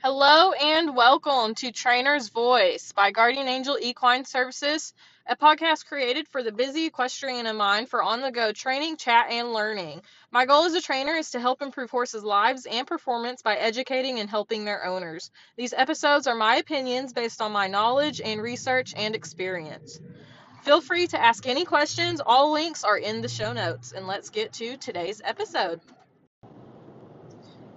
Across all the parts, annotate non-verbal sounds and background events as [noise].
Hello and welcome to Trainer's Voice by Guardian Angel Equine Services, a podcast created for the busy equestrian in mind for on the go training, chat, and learning. My goal as a trainer is to help improve horses' lives and performance by educating and helping their owners. These episodes are my opinions based on my knowledge and research and experience. Feel free to ask any questions. All links are in the show notes. And let's get to today's episode.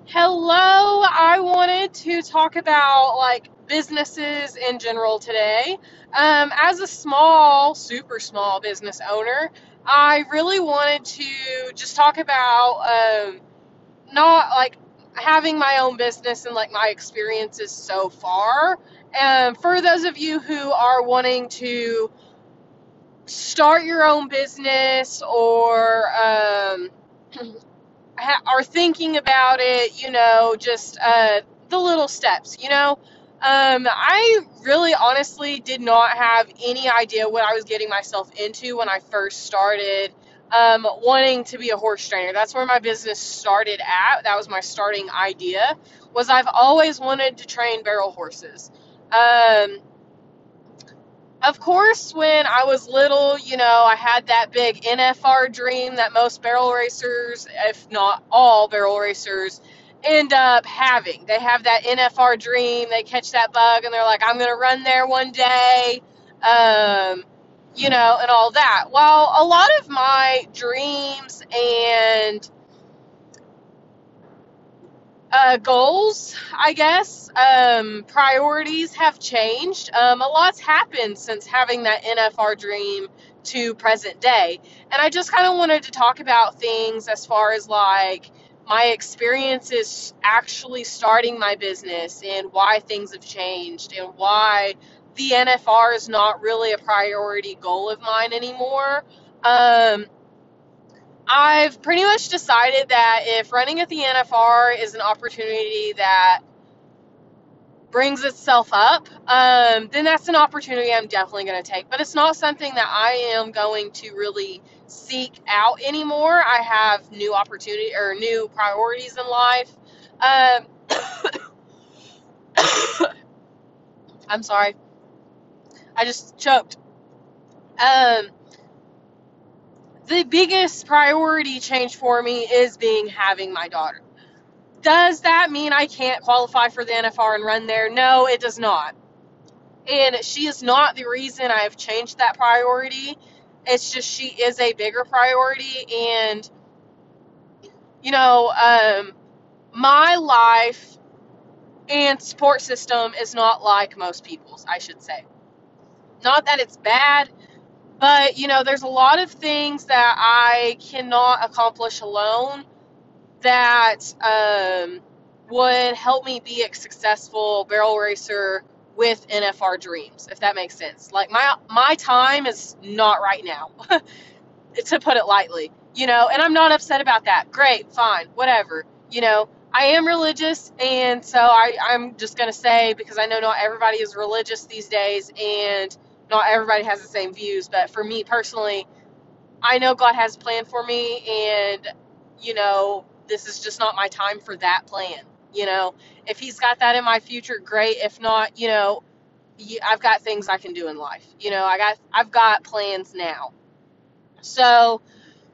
Hello, I wanted to talk about like businesses in general today. Um, as a small, super small business owner, I really wanted to just talk about um, not like having my own business and like my experiences so far. Um, for those of you who are wanting to start your own business or um, [clears throat] are thinking about it, you know, just uh, the little steps, you know. Um, I really honestly did not have any idea what I was getting myself into when I first started um, wanting to be a horse trainer. That's where my business started at. That was my starting idea. Was I've always wanted to train barrel horses. Um, of course, when I was little, you know, I had that big NFR dream that most barrel racers, if not all barrel racers, end up having. They have that NFR dream, they catch that bug, and they're like, I'm going to run there one day, um, you know, and all that. Well, a lot of my dreams and uh, goals, I guess, um, priorities have changed. Um, a lot's happened since having that NFR dream to present day. And I just kind of wanted to talk about things as far as like my experiences actually starting my business and why things have changed and why the NFR is not really a priority goal of mine anymore. Um, I've pretty much decided that if running at the NFR is an opportunity that brings itself up, um, then that's an opportunity I'm definitely going to take. But it's not something that I am going to really seek out anymore. I have new opportunity or new priorities in life. Um, [coughs] I'm sorry, I just choked. Um, the biggest priority change for me is being having my daughter. Does that mean I can't qualify for the NFR and run there? No, it does not. And she is not the reason I've changed that priority. It's just she is a bigger priority. And, you know, um, my life and support system is not like most people's, I should say. Not that it's bad, but, you know, there's a lot of things that I cannot accomplish alone that um, would help me be a successful barrel racer with NFR dreams, if that makes sense. Like my my time is not right now, [laughs] to put it lightly. You know, and I'm not upset about that. Great, fine, whatever. You know, I am religious, and so I, I'm just gonna say because I know not everybody is religious these days, and not everybody has the same views. But for me personally, I know God has a plan for me, and you know, this is just not my time for that plan. You know, if He's got that in my future, great. If not, you know, I've got things I can do in life. You know, I got I've got plans now. So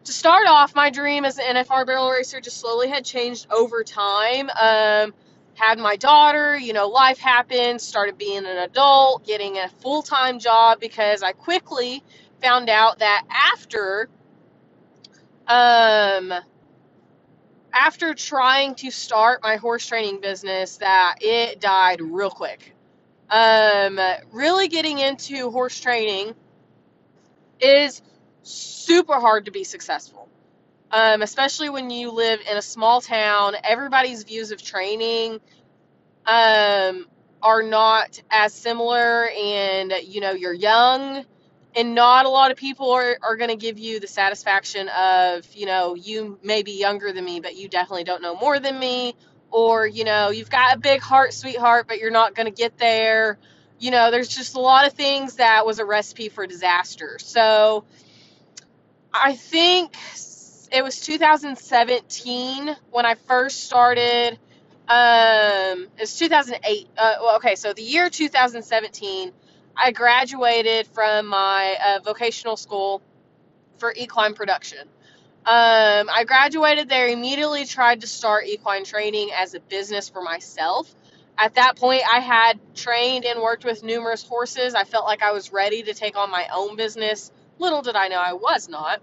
to start off, my dream as an NFR barrel racer just slowly had changed over time. Um, had my daughter, you know, life happened, started being an adult, getting a full time job because I quickly found out that after um after trying to start my horse training business that it died real quick. Um really getting into horse training is super hard to be successful. Um, especially when you live in a small town, everybody's views of training um, are not as similar, and you know, you're young and not a lot of people are, are going to give you the satisfaction of you know you may be younger than me but you definitely don't know more than me or you know you've got a big heart sweetheart but you're not going to get there. You know there's just a lot of things that was a recipe for disaster. So i think it was 2017 when i first started um, it's 2008. Uh, well, okay, so the year 2017, I graduated from my uh, vocational school for equine production. Um, I graduated there, immediately tried to start equine training as a business for myself. At that point, I had trained and worked with numerous horses. I felt like I was ready to take on my own business. Little did I know I was not.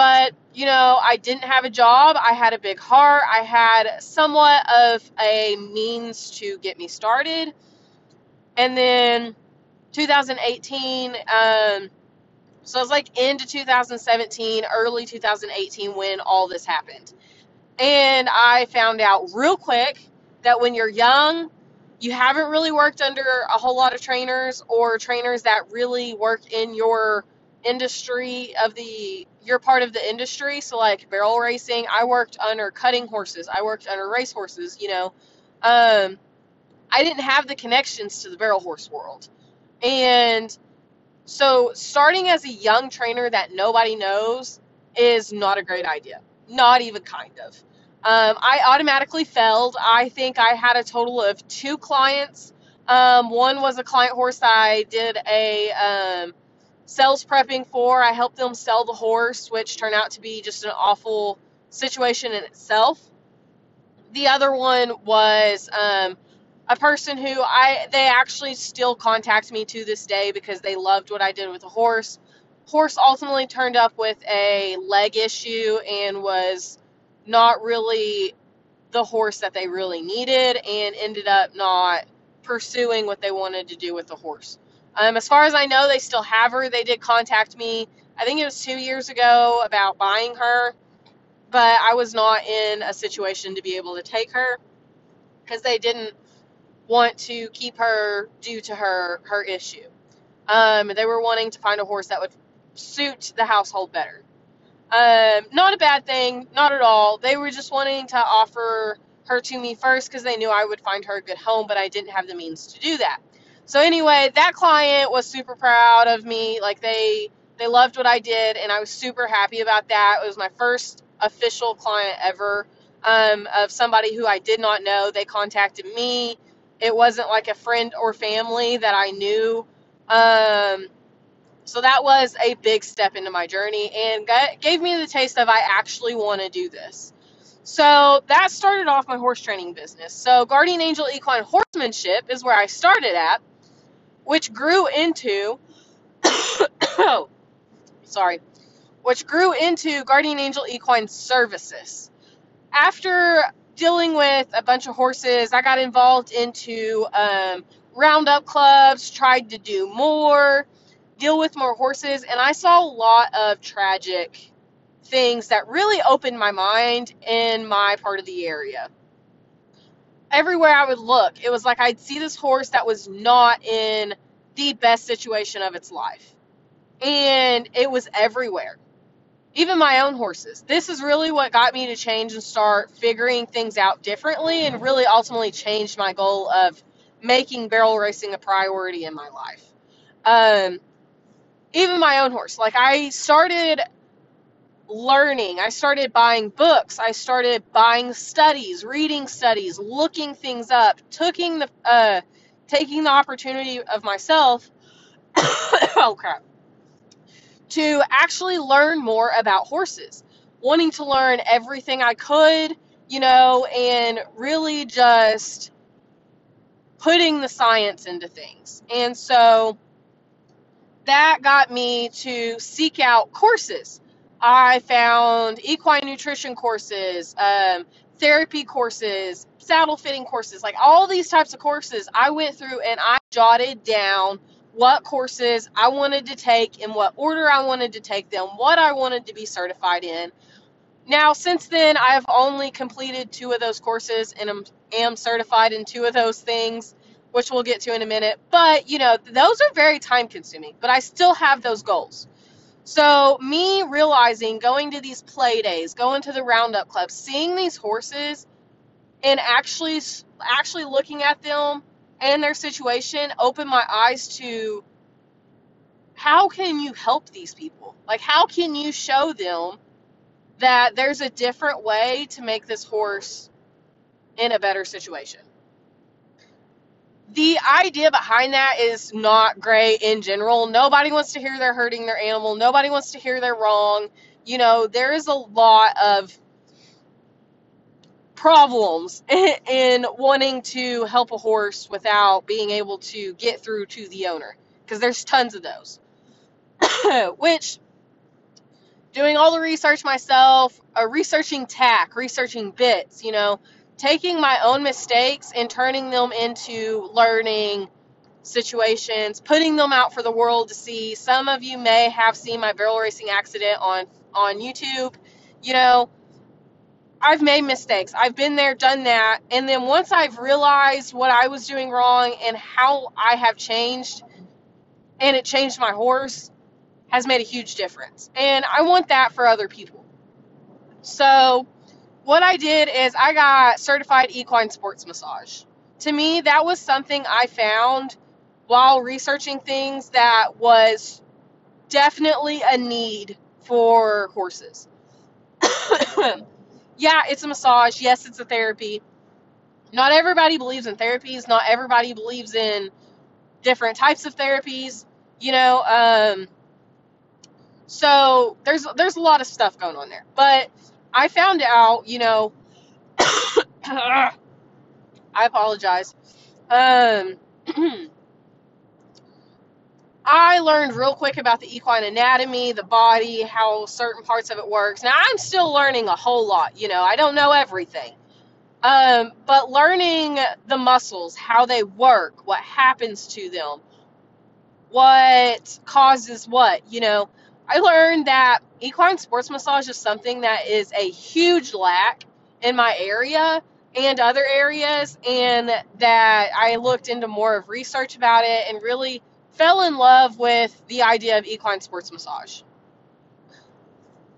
But, you know, I didn't have a job. I had a big heart. I had somewhat of a means to get me started. And then 2018, um, so it was like into 2017, early 2018 when all this happened. And I found out real quick that when you're young, you haven't really worked under a whole lot of trainers or trainers that really work in your industry of the you're part of the industry. So like barrel racing, I worked under cutting horses. I worked under race horses, you know. Um I didn't have the connections to the barrel horse world. And so starting as a young trainer that nobody knows is not a great idea. Not even kind of. Um, I automatically failed. I think I had a total of two clients. Um, one was a client horse I did a um, sales prepping for. I helped them sell the horse, which turned out to be just an awful situation in itself. The other one was um, a person who I they actually still contact me to this day because they loved what I did with the horse. Horse ultimately turned up with a leg issue and was not really the horse that they really needed and ended up not pursuing what they wanted to do with the horse. Um, as far as I know, they still have her. They did contact me, I think it was two years ago, about buying her, but I was not in a situation to be able to take her because they didn't want to keep her due to her her issue. Um, they were wanting to find a horse that would suit the household better. Um, not a bad thing, not at all. They were just wanting to offer her to me first because they knew I would find her a good home, but I didn't have the means to do that. So anyway, that client was super proud of me. Like they they loved what I did, and I was super happy about that. It was my first official client ever um, of somebody who I did not know. They contacted me. It wasn't like a friend or family that I knew. Um, so that was a big step into my journey and got, gave me the taste of I actually want to do this. So that started off my horse training business. So Guardian Angel Equine Horsemanship is where I started at, which grew into [coughs] sorry, which grew into Guardian Angel Equine Services. After dealing with a bunch of horses, I got involved into um, roundup clubs, tried to do more deal with more horses, and I saw a lot of tragic things that really opened my mind in my part of the area. Everywhere I would look, it was like I'd see this horse that was not in the best situation of its life. And it was everywhere. Even my own horses. This is really what got me to change and start figuring things out differently and really ultimately changed my goal of making barrel racing a priority in my life. Um, even my own horse. Like I started learning. I started buying books. I started buying studies, reading studies, looking things up, taking the uh, taking the opportunity of myself. [coughs] oh crap! To actually learn more about horses, wanting to learn everything I could, you know, and really just putting the science into things. And so that got me to seek out courses. I found equine nutrition courses, um, therapy courses, saddle fitting courses, like all these types of courses. I went through and I jotted down what courses I wanted to take, in what order I wanted to take them, what I wanted to be certified in. Now, since then, I've only completed two of those courses and am, am certified in two of those things which we'll get to in a minute. But, you know, those are very time consuming, but I still have those goals. So, me realizing going to these play days, going to the roundup clubs, seeing these horses and actually actually looking at them and their situation opened my eyes to how can you help these people? Like how can you show them that there's a different way to make this horse in a better situation. The idea behind that is not great in general. Nobody wants to hear they're hurting their animal. Nobody wants to hear they're wrong. You know, there is a lot of problems [laughs] in wanting to help a horse without being able to get through to the owner because there's tons of those. [coughs] Which doing all the research myself, uh, researching tack, researching bits, you know, taking my own mistakes and turning them into learning situations, putting them out for the world to see. Some of you may have seen my barrel racing accident on on YouTube. You know, I've made mistakes. I've been there, done that, and then once I've realized what I was doing wrong and how I have changed and it changed my horse, has made a huge difference. And I want that for other people. So, what I did is I got certified equine sports massage. To me, that was something I found while researching things that was definitely a need for horses. [coughs] yeah, it's a massage. Yes, it's a therapy. Not everybody believes in therapies. Not everybody believes in different types of therapies. You know, um, so there's there's a lot of stuff going on there. But I found out, you know, [coughs] I apologize. Um, [clears throat] I learned real quick about the equine anatomy, the body, how certain parts of it works. Now I'm still learning a whole lot. You know, I don't know everything. Um, but learning the muscles, how they work, what happens to them, what causes what, you know, I learned that equine sports massage is something that is a huge lack in my area and other areas, and that I looked into more of research about it and really fell in love with the idea of equine sports massage.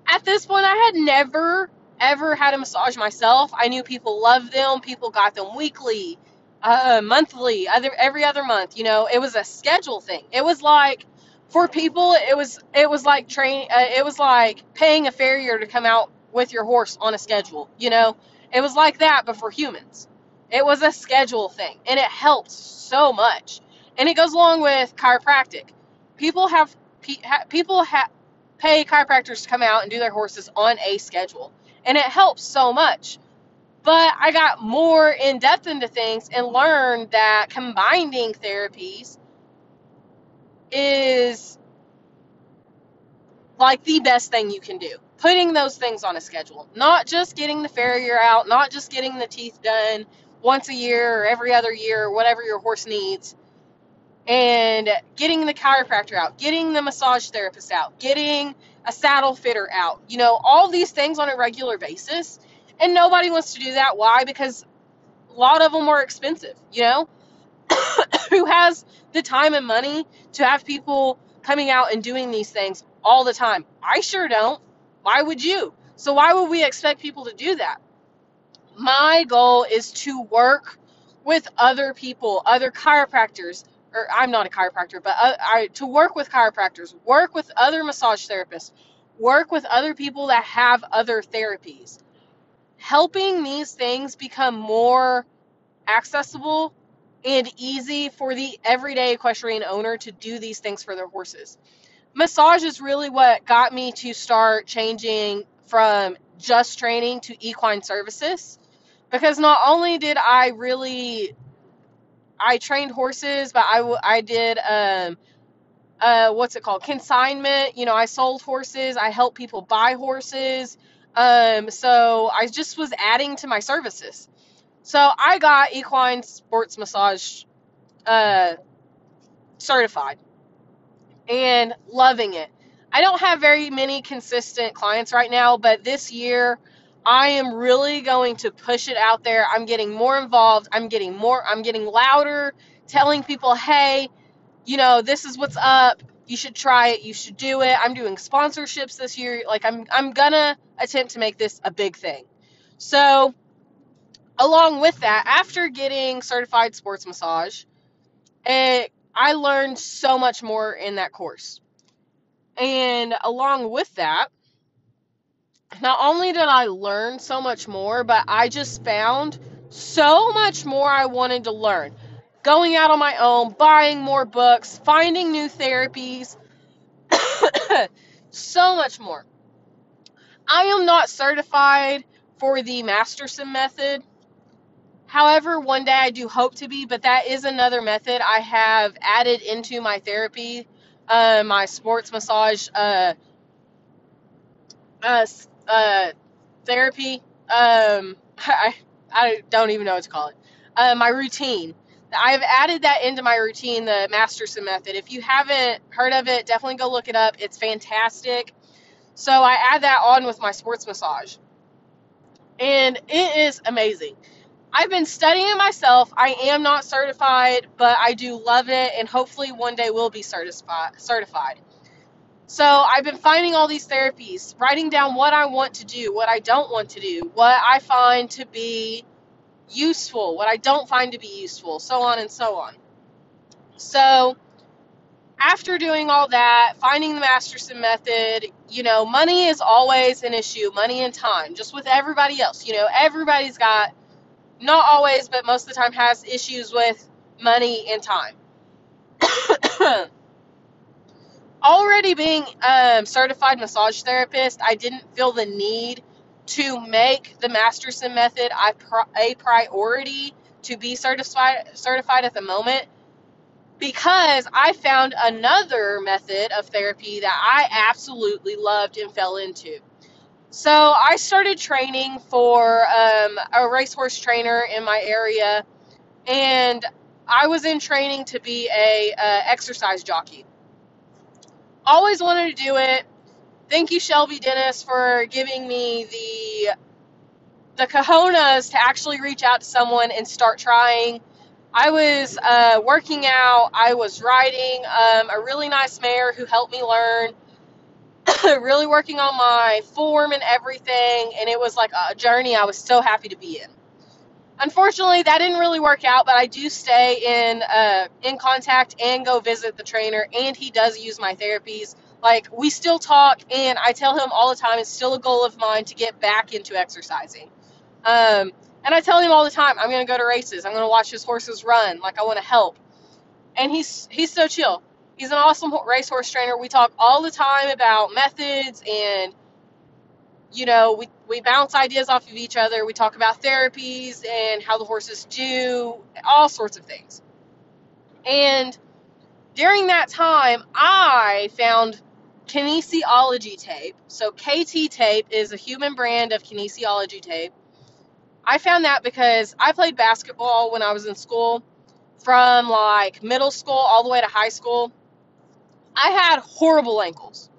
At this point, I had never ever had a massage myself. I knew people loved them, people got them weekly, uh, monthly, other every other month. You know, it was a schedule thing. It was like for people, it was it was like train. Uh, it was like paying a farrier to come out with your horse on a schedule. You know, it was like that, but for humans. It was a schedule thing, and it helped so much. And it goes along with chiropractic. People have people have pay chiropractors to come out and do their horses on a schedule, and it helps so much. But I got more in depth into things and learned that combining therapies is like the best thing you can do. Putting those things on a schedule, not just getting the farrier out, not just getting the teeth done once a year or every other year or whatever your horse needs, and getting the chiropractor out, getting the massage therapist out, getting a saddle fitter out, you know, all these things on a regular basis. And nobody wants to do that. Why? Because a lot of them are expensive, you know? [coughs] Who has the time and money to have people coming out and doing these things all the time. I sure don't. Why would you? So, why would we expect people to do that? My goal is to work with other people, other chiropractors, or I'm not a chiropractor, but uh, I, to work with chiropractors, work with other massage therapists, work with other people that have other therapies. Helping these things become more accessible and easy for the everyday equestrian owner to do these things for their horses. Massage is really what got me to start changing from just training to equine services because not only did I really I trained horses, but I, I did um uh what's it called consignment. You know, I sold horses. I helped people buy horses. Um, so I just was adding to my services. So I got equine sports massage uh, certified and loving it. I don't have very many consistent clients right now, but this year I am really going to push it out there. I'm getting more involved. I'm getting more, I'm getting louder, telling people, hey, you know, this is what's up. You should try it. You should do it. I'm doing sponsorships this year. Like I'm I'm gonna attempt to make this a big thing. So along with that, after getting certified sports massage, it, I learned so much more in that course. And along with that, not only did I learn so much more, but I just found So much more I wanted to learn. Going out on my own, buying more books, finding new therapies, [coughs] so much more. I am not certified for the Masterson method. However, one day I do hope to be, but that is another method I have added into my therapy, uh, my sports massage uh, uh, uh, therapy. Um, [laughs] I, I don't even know what to call it. Uh, my routine. I've added that into my routine, the Masterson method. If you haven't heard of it, definitely go look it up. It's fantastic. So I add that on with my sports massage, and it is amazing. I've been studying myself. I am not certified, but I do love it, and hopefully one day will be certified. Certified. So I've been finding all these therapies, writing down what I want to do, what I don't want to do, what I find to be useful, what I don't find to be useful, so on and so on. So after doing all that, finding the Masterson method, you know, money is always an issue, money and time, just with everybody else. You know, everybody's got, not always, but most of the time has issues with money and time. [coughs] Already being um, certified massage therapist, I didn't feel the need to make the Masterson method a priority to be certified certified at the moment because I found another method of therapy that I absolutely loved and fell into. So I started training for um, a racehorse trainer in my area, and I was in training to be a, a exercise jockey. Always wanted to do it. Thank you, Shelby Dennis, for giving me the the cojones to actually reach out to someone and start trying. I was uh, working out. I was riding um, a really nice mare who helped me learn. [coughs] really working on my form and everything, and it was like a journey I was so happy to be in. Unfortunately, that didn't really work out, but I do stay in uh, in contact and go visit the trainer, and he does use my therapies. Like we still talk, and I tell him all the time it's still a goal of mine to get back into exercising. Um, and I tell him all the time, I'm going to go to races. I'm going to watch his horses run. Like I want to help. And he's he's so chill. He's an awesome racehorse trainer. We talk all the time about methods and you know, we we bounce ideas off of each other. We talk about therapies and how the horses do all sorts of things. And during that time, I found kinesiology tape. So KT tape is a human brand of kinesiology tape I found that because I played basketball when I was in school, from like middle school all the way to high school. I had horrible ankles.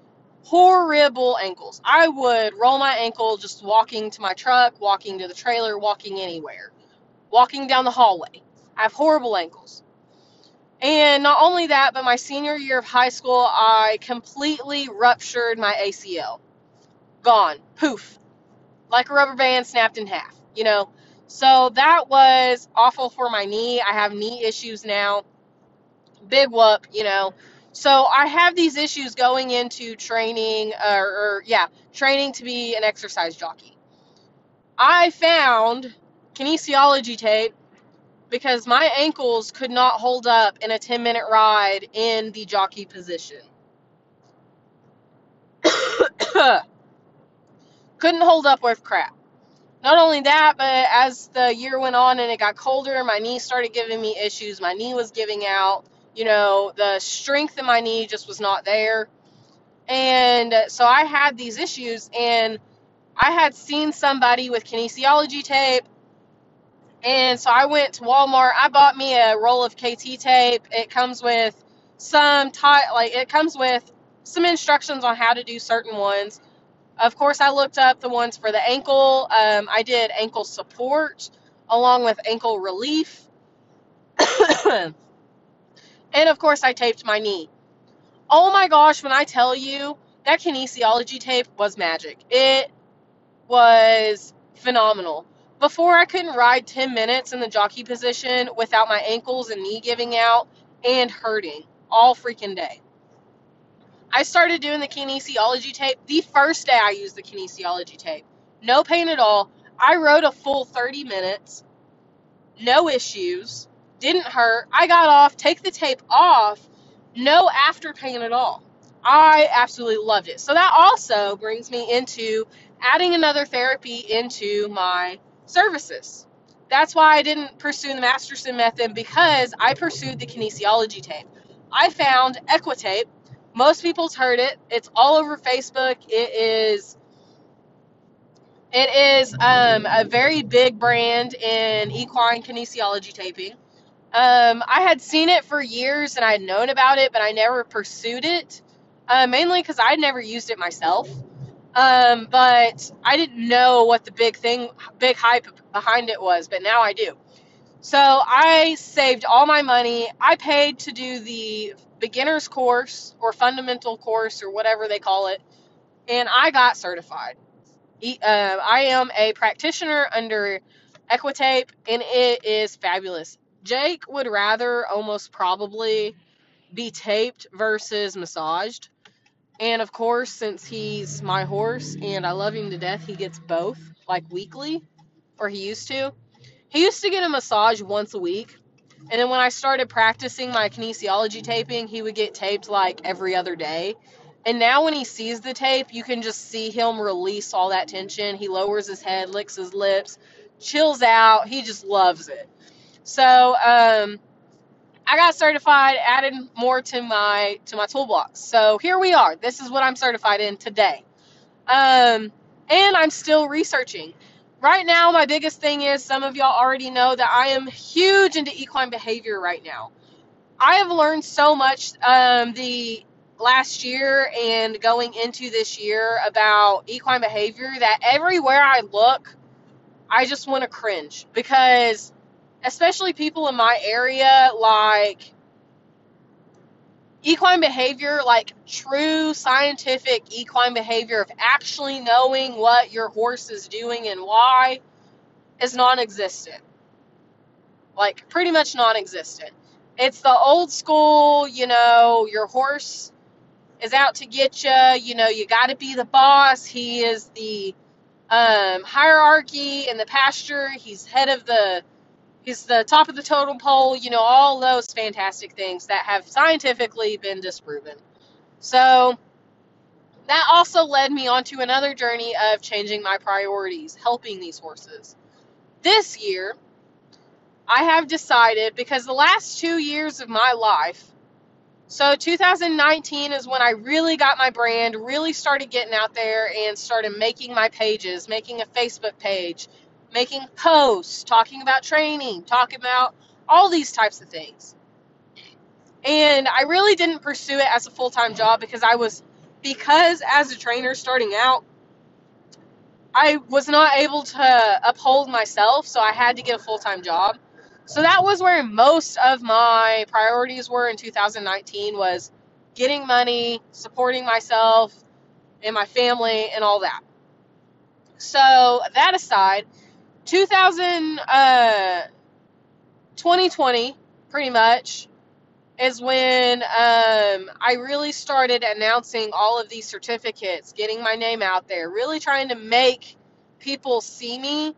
Horrible ankles. I would roll my ankle just walking to my truck, walking to the trailer, walking anywhere, walking down the hallway. I have horrible ankles. And not only that, but my senior year of high school, I completely ruptured my ACL. Gone. Poof. Like a rubber band snapped in half you know. So that was awful for my knee. I have knee issues now. Big whoop, you know. So I have these issues going into training, or, yeah, training to be an exercise jockey. I found kinesiology tape because my ankles could not hold up in a 10 minute ride in the jockey position. [coughs] Couldn't hold up with crap not only that, but as the year went on and it got colder, my knee started giving me issues. My knee was giving out. You know, the strength in my knee just was not there. And so I had these issues, and I had seen somebody with kinesiology tape. And so I went to Walmart. I bought me a roll of KT tape. It comes with some tie, like it comes with some instructions on how to do certain ones of course, I looked up the ones for the ankle. Um, I did ankle support along with ankle relief. [coughs] and of course, I taped my knee. Oh my gosh, when I tell you that kinesiology tape was magic, it was phenomenal. Before, I couldn't ride 10 minutes in the jockey position without my ankles and knee giving out and hurting all freaking day. I started doing the kinesiology tape the first day I used the kinesiology tape. No pain at all. I rode a full 30 minutes no issues, didn't hurt. I got off, take the tape off, no after pain at all. I absolutely loved it. So that also brings me into adding another therapy into my services. That's why I didn't pursue the Masterson method because I pursued the kinesiology tape. I found Equitape. Most people's heard it. It's all over Facebook. It is it is um, a very big brand in equine kinesiology taping. Um, I had seen it for years and I had known about it, but I never pursued it, uh, mainly because I'd never used it myself. Um, but I didn't know what the big thing, big hype behind it was, but now I do. So I saved all my money. I paid to do the beginner's course or fundamental course or whatever they call it, and I got certified. Uh, I am a practitioner under Equitape, and it is fabulous. Jake would rather almost probably be taped versus massaged. And of course, since he's my horse and I love him to death, he gets both, like weekly, or he used to. He used to get a massage once a week. And then when I started practicing my kinesiology taping, he would get taped like every other day. And now when he sees the tape, you can just see him release all that tension. He lowers his head, licks his lips, chills out. He just loves it. So, um, I got certified, added more to my to my toolbox. So here we are. This is what I'm certified in today. Um, and I'm still researching. Right now, my biggest thing is some of y'all already know that I am huge into equine behavior right now. I have learned so much um, the last year and going into this year about equine behavior that everywhere I look, I just want to cringe because, especially people in my area, like equine behavior, like true scientific equine behavior of actually knowing what your horse is doing and why, is non existent. Like, pretty much non existent. It's the old school, you know, your horse is out to get you, you know, you got to be the boss. He is the um, hierarchy in the pasture, he's head of the He's the top of the totem pole, you know, all those fantastic things that have scientifically been disproven. So that also led me onto another journey of changing my priorities, helping these horses. This year, I have decided because the last two years of my life, so 2019 is when I really got my brand, really started getting out there and started making my pages, making a Facebook page, making posts, talking about training, talking about all these types of things. And I really didn't pursue it as a full time job because I was, because as a trainer starting out, I was not able to uphold myself, so I had to get a full time job. So that was where most of my priorities were in 2019 was getting money, supporting myself and my family and all that. So that aside, 2000 uh 2020 pretty much is when um, I really started announcing all of these certificates, getting my name out there, really trying to make people see me,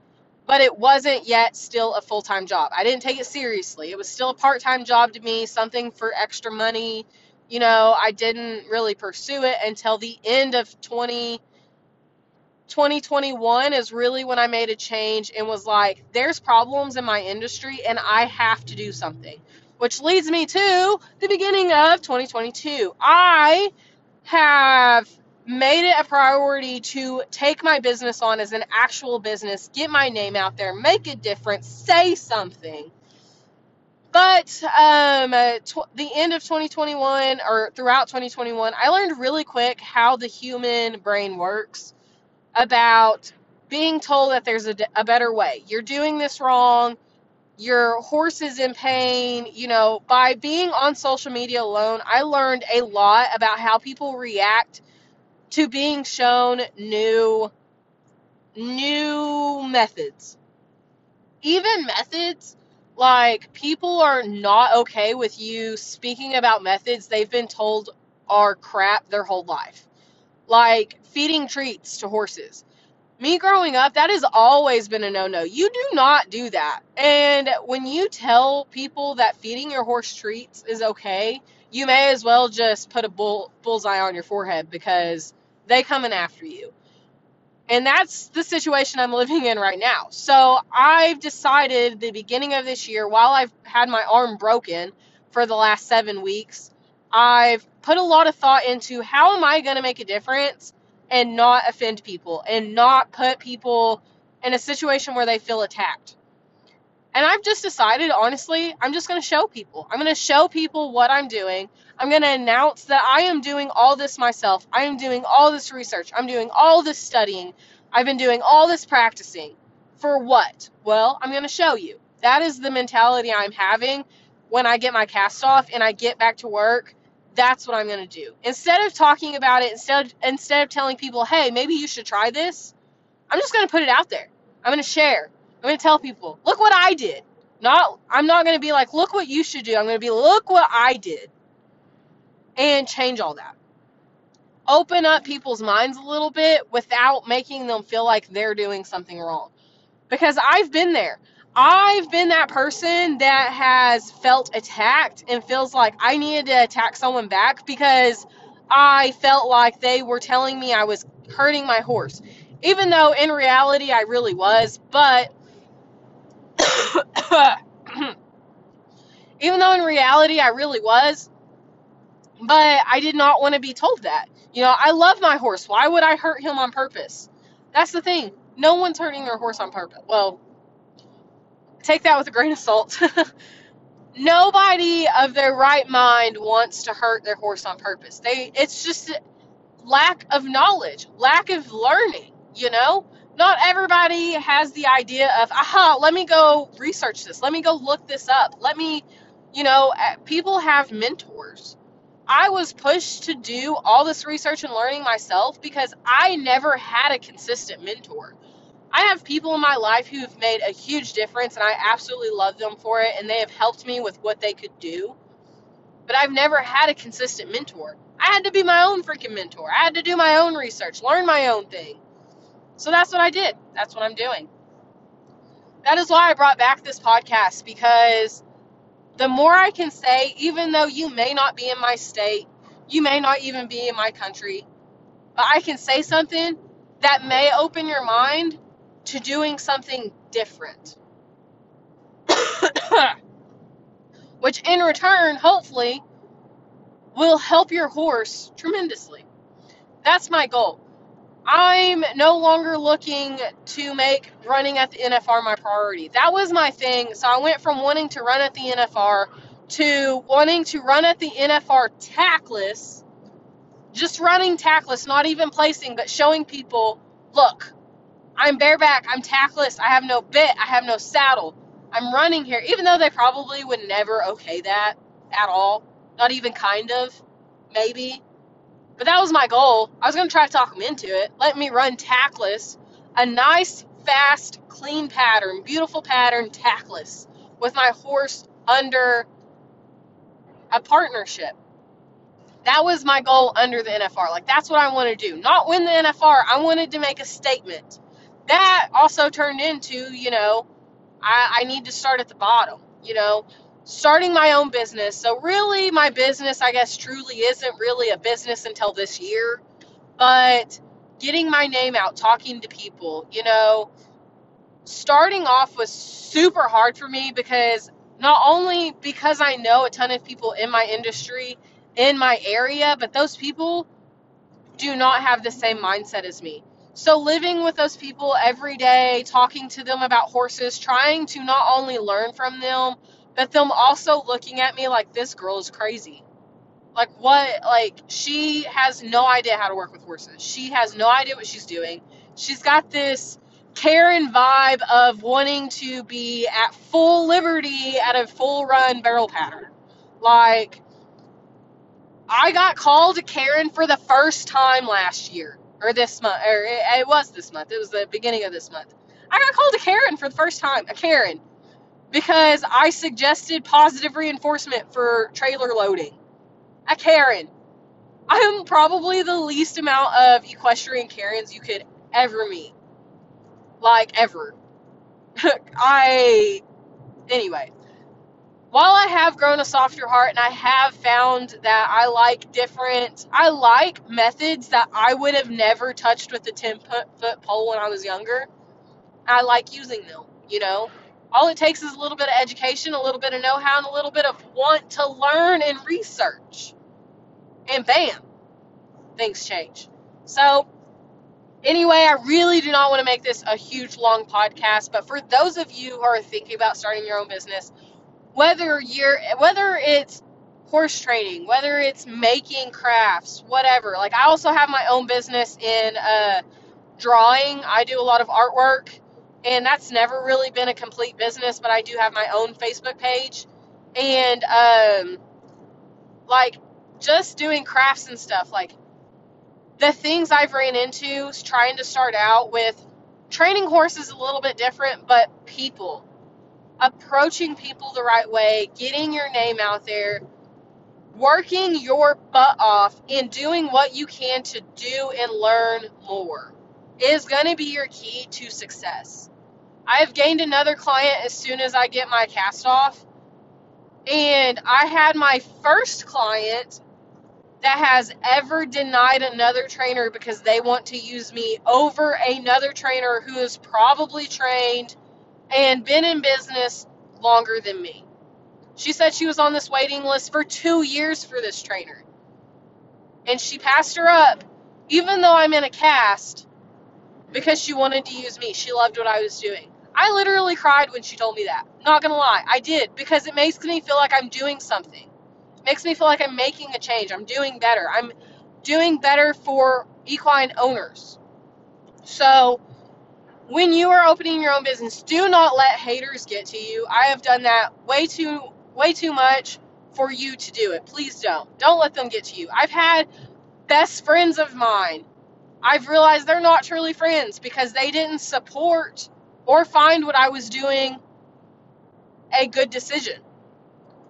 but it wasn't yet still a full time job. I didn't take it seriously. It was still a part time job to me, something for extra money. You know, I didn't really pursue it until the end of 20. 2021 is really when I made a change and was like, there's problems in my industry and I have to do something. Which leads me to the beginning of 2022. I have made it a priority to take my business on as an actual business, get my name out there, make a difference, say something. But um, tw- the end of 2021 or throughout 2021, I learned really quick how the human brain works about being told that there's a, a better way. You're doing this wrong. Your horse is in pain. You know, by being on social media alone, I learned a lot about how people react to being shown new new methods. Even methods like people are not okay with you speaking about methods they've been told are crap their whole life. Like feeding treats to horses me growing up, that has always been a no no. You do not do that. And when you tell people that feeding your horse treats is okay, you may as well just put a bull, bullseye on your forehead because they coming after you. And that's the situation I'm living in right now. So I've decided the beginning of this year, while I've had my arm broken for the last seven weeks, I've put a lot of thought into how am I going to make a difference and not offend people and not put people in a situation where they feel attacked. And I've just decided, honestly, I'm just going to show people. I'm going to show people what I'm doing. I'm going to announce that I am doing all this myself. I am doing all this research. I'm doing all this studying. I've been doing all this practicing. For what? Well, I'm going to show you. That is the mentality I'm having when I get my cast off and I get back to work. That's what I'm going to do. Instead of talking about it, instead of, instead of telling people, "Hey, maybe you should try this," I'm just going to put it out there. I'm going to share. I'm going to tell people, look what I did. Not I'm not going to be like, look what you should do. I'm going to be look what I did. And change all that. Open up people's minds a little bit without making them feel like they're doing something wrong. Because I've been there. I've been that person that has felt attacked and feels like I needed to attack someone back because I felt like they were telling me I was hurting my horse. Even though in reality I really was, but [coughs] even though in reality I really was, but I did not want to be told that. You know, I love my horse. Why would I hurt him on purpose? That's the thing. No one's hurting their horse on purpose. Well, take that with a grain of salt. [laughs] Nobody of their right mind wants to hurt their horse on purpose. They it's just lack of knowledge, lack of learning, you know? Not everybody has the idea of, aha, let me go research this. Let me go look this up. Let me, you know, uh, people have mentors. I was pushed to do all this research and learning myself because I never had a consistent mentor. I have people in my life who've made a huge difference and I absolutely love them for it and they have helped me with what they could do. But I've never had a consistent mentor. I had to be my own freaking mentor. I had to do my own research, learn my own thing. So that's what I did. That's what I'm doing. That is why I brought back this podcast because the more I can say, even though you may not be in my state, you may not even be in my country, but I can say something that may open your mind to doing something different. [coughs] Which in return, hopefully, will help your horse tremendously. That's my goal. I'm no longer looking to make running at the NFR my priority. That was my thing. So I went from wanting to run at the NFR to wanting to run at the NFR tackless, just running tackless, not even placing, but showing people, look, I'm bareback, I'm tackless, I have no bit, I have no saddle. I'm running here, even though they probably would never okay that at all. Not even kind of, maybe. But that was my goal. I was going to try to talk them into it. Let me run tackless. A nice, fast, clean pattern, beautiful pattern, tackless, with my horse under a partnership. That was my goal under the NFR. Like, that's what I want to do. Not win the NFR. I wanted to make a statement. That also turned into, you know, I, I need to start at the bottom, you know, starting my own business. So, really, my business, I guess, truly isn't really a business until this year. But getting my name out, talking to people, you know, starting off was super hard for me because not only because I know a ton of people in my industry, in my area, but those people do not have the same mindset as me. So, living with those people every day, talking to them about horses, trying to not only learn from them, but them also looking at me like this girl is crazy. Like, what? Like, she has no idea how to work with horses. She has no idea what she's doing. She's got this Karen vibe of wanting to be at full liberty at a full run barrel pattern. Like, I got called a Karen for the first time last year, or this month, or it, it was this month. It was the beginning of this month. I got called a Karen for the first time, a Karen, because I suggested positive reinforcement for trailer loading. A Karen. I'm probably the least amount of equestrian Karens you could ever meet. like ever. [laughs] I, anyway, while I have grown a softer heart and I have found that I like different, I like methods that I would have never touched with the 10 foot pole when I was younger. I like using them, you know. All it takes is a little bit of education, a little bit of know how, and a little bit of want to learn and research. And bam, things change. So, anyway, I really do not want to make this a huge long podcast, but for those of you who are thinking about starting your own business, whether you're whether it's horse training, whether it's making crafts, whatever. Like I also have my own business in uh, drawing. I do a lot of artwork, and that's never really been a complete business. But I do have my own Facebook page, and um, like just doing crafts and stuff. Like the things I've ran into trying to start out with training horses a little bit different, but people approaching people the right way, getting your name out there, working your butt off, and doing what you can to do and learn more is going to be your key to success. I have gained another client as soon as I get my cast off. And I had my first client that has ever denied another trainer because they want to use me over another trainer who is probably trained and been in business longer than me. She said she was on this waiting list for two years for this trainer. And she passed her up, even though I'm in a cast, because she wanted to use me. She loved what I was doing. I literally cried when she told me that. Not gonna lie, I did, because it makes me feel like I'm doing something. It makes me feel like I'm making a change. I'm doing better. I'm doing better for equine owners. So, when you are opening your own business, do not let haters get to you. I have done that way too way too much for you to do it. Please don't. Don't let them get to you. I've had best friends of mine. I've realized they're not truly friends because they didn't support or find what I was doing a good decision.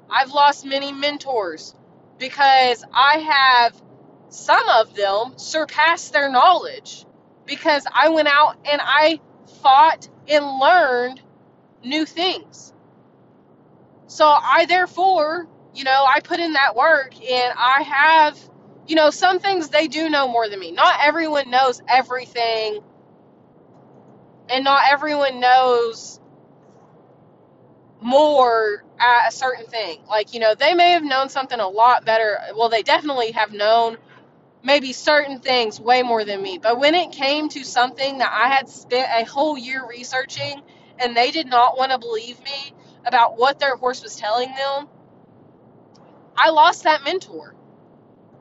I've lost many mentors because I have some of them surpassed their knowledge because I went out and I fought and learned new things. So I therefore, you know, I put in that work and I have, you know, some things they do know more than me. Not everyone knows everything and not everyone knows more at a certain thing. Like, you know, they may have known something a lot better. Well, they definitely have known maybe certain things way more than me. But when it came to something that I had spent a whole year researching and they did not want to believe me about what their horse was telling them, I lost that mentor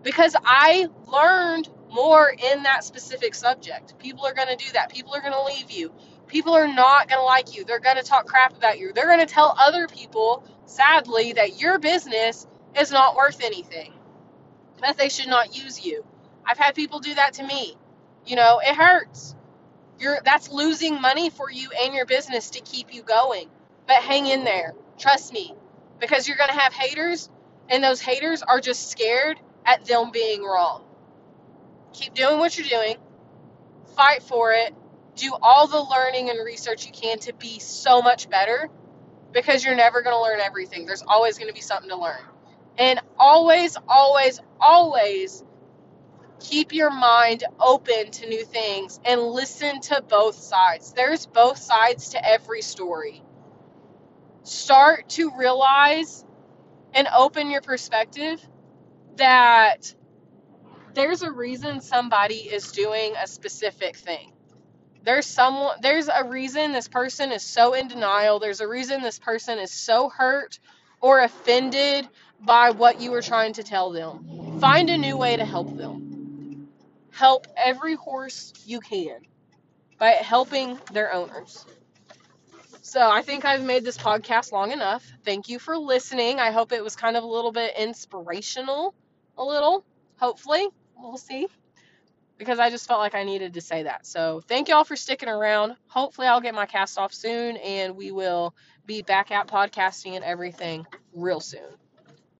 because I learned more in that specific subject. People are going to do that. People are going to leave you. People are not going to like you. They're going to talk crap about you. They're going to tell other people, sadly, that your business is not worth anything, that they should not use you. I've had people do that to me. You know, it hurts. You're that's losing money for you and your business to keep you going. But hang in there. Trust me. Because you're going to have haters and those haters are just scared at them being wrong. Keep doing what you're doing. Fight for it. Do all the learning and research you can to be so much better because you're never going to learn everything. There's always going to be something to learn. And always, always, always keep your mind open to new things and listen to both sides. There's both sides to every story. Start to realize and open your perspective that there's a reason somebody is doing a specific thing. There's someone there's a reason this person is so in denial. There's a reason this person is so hurt or offended by what you were trying to tell them. Find a new way to help them help every horse you can by helping their owners. So I think I've made this podcast long enough. Thank you for listening. I hope it was kind of a little bit inspirational, a little, hopefully. We'll see. Because I just felt like I needed to say that. So thank y'all for sticking around. Hopefully I'll get my cast off soon and we will be back out podcasting and everything real soon.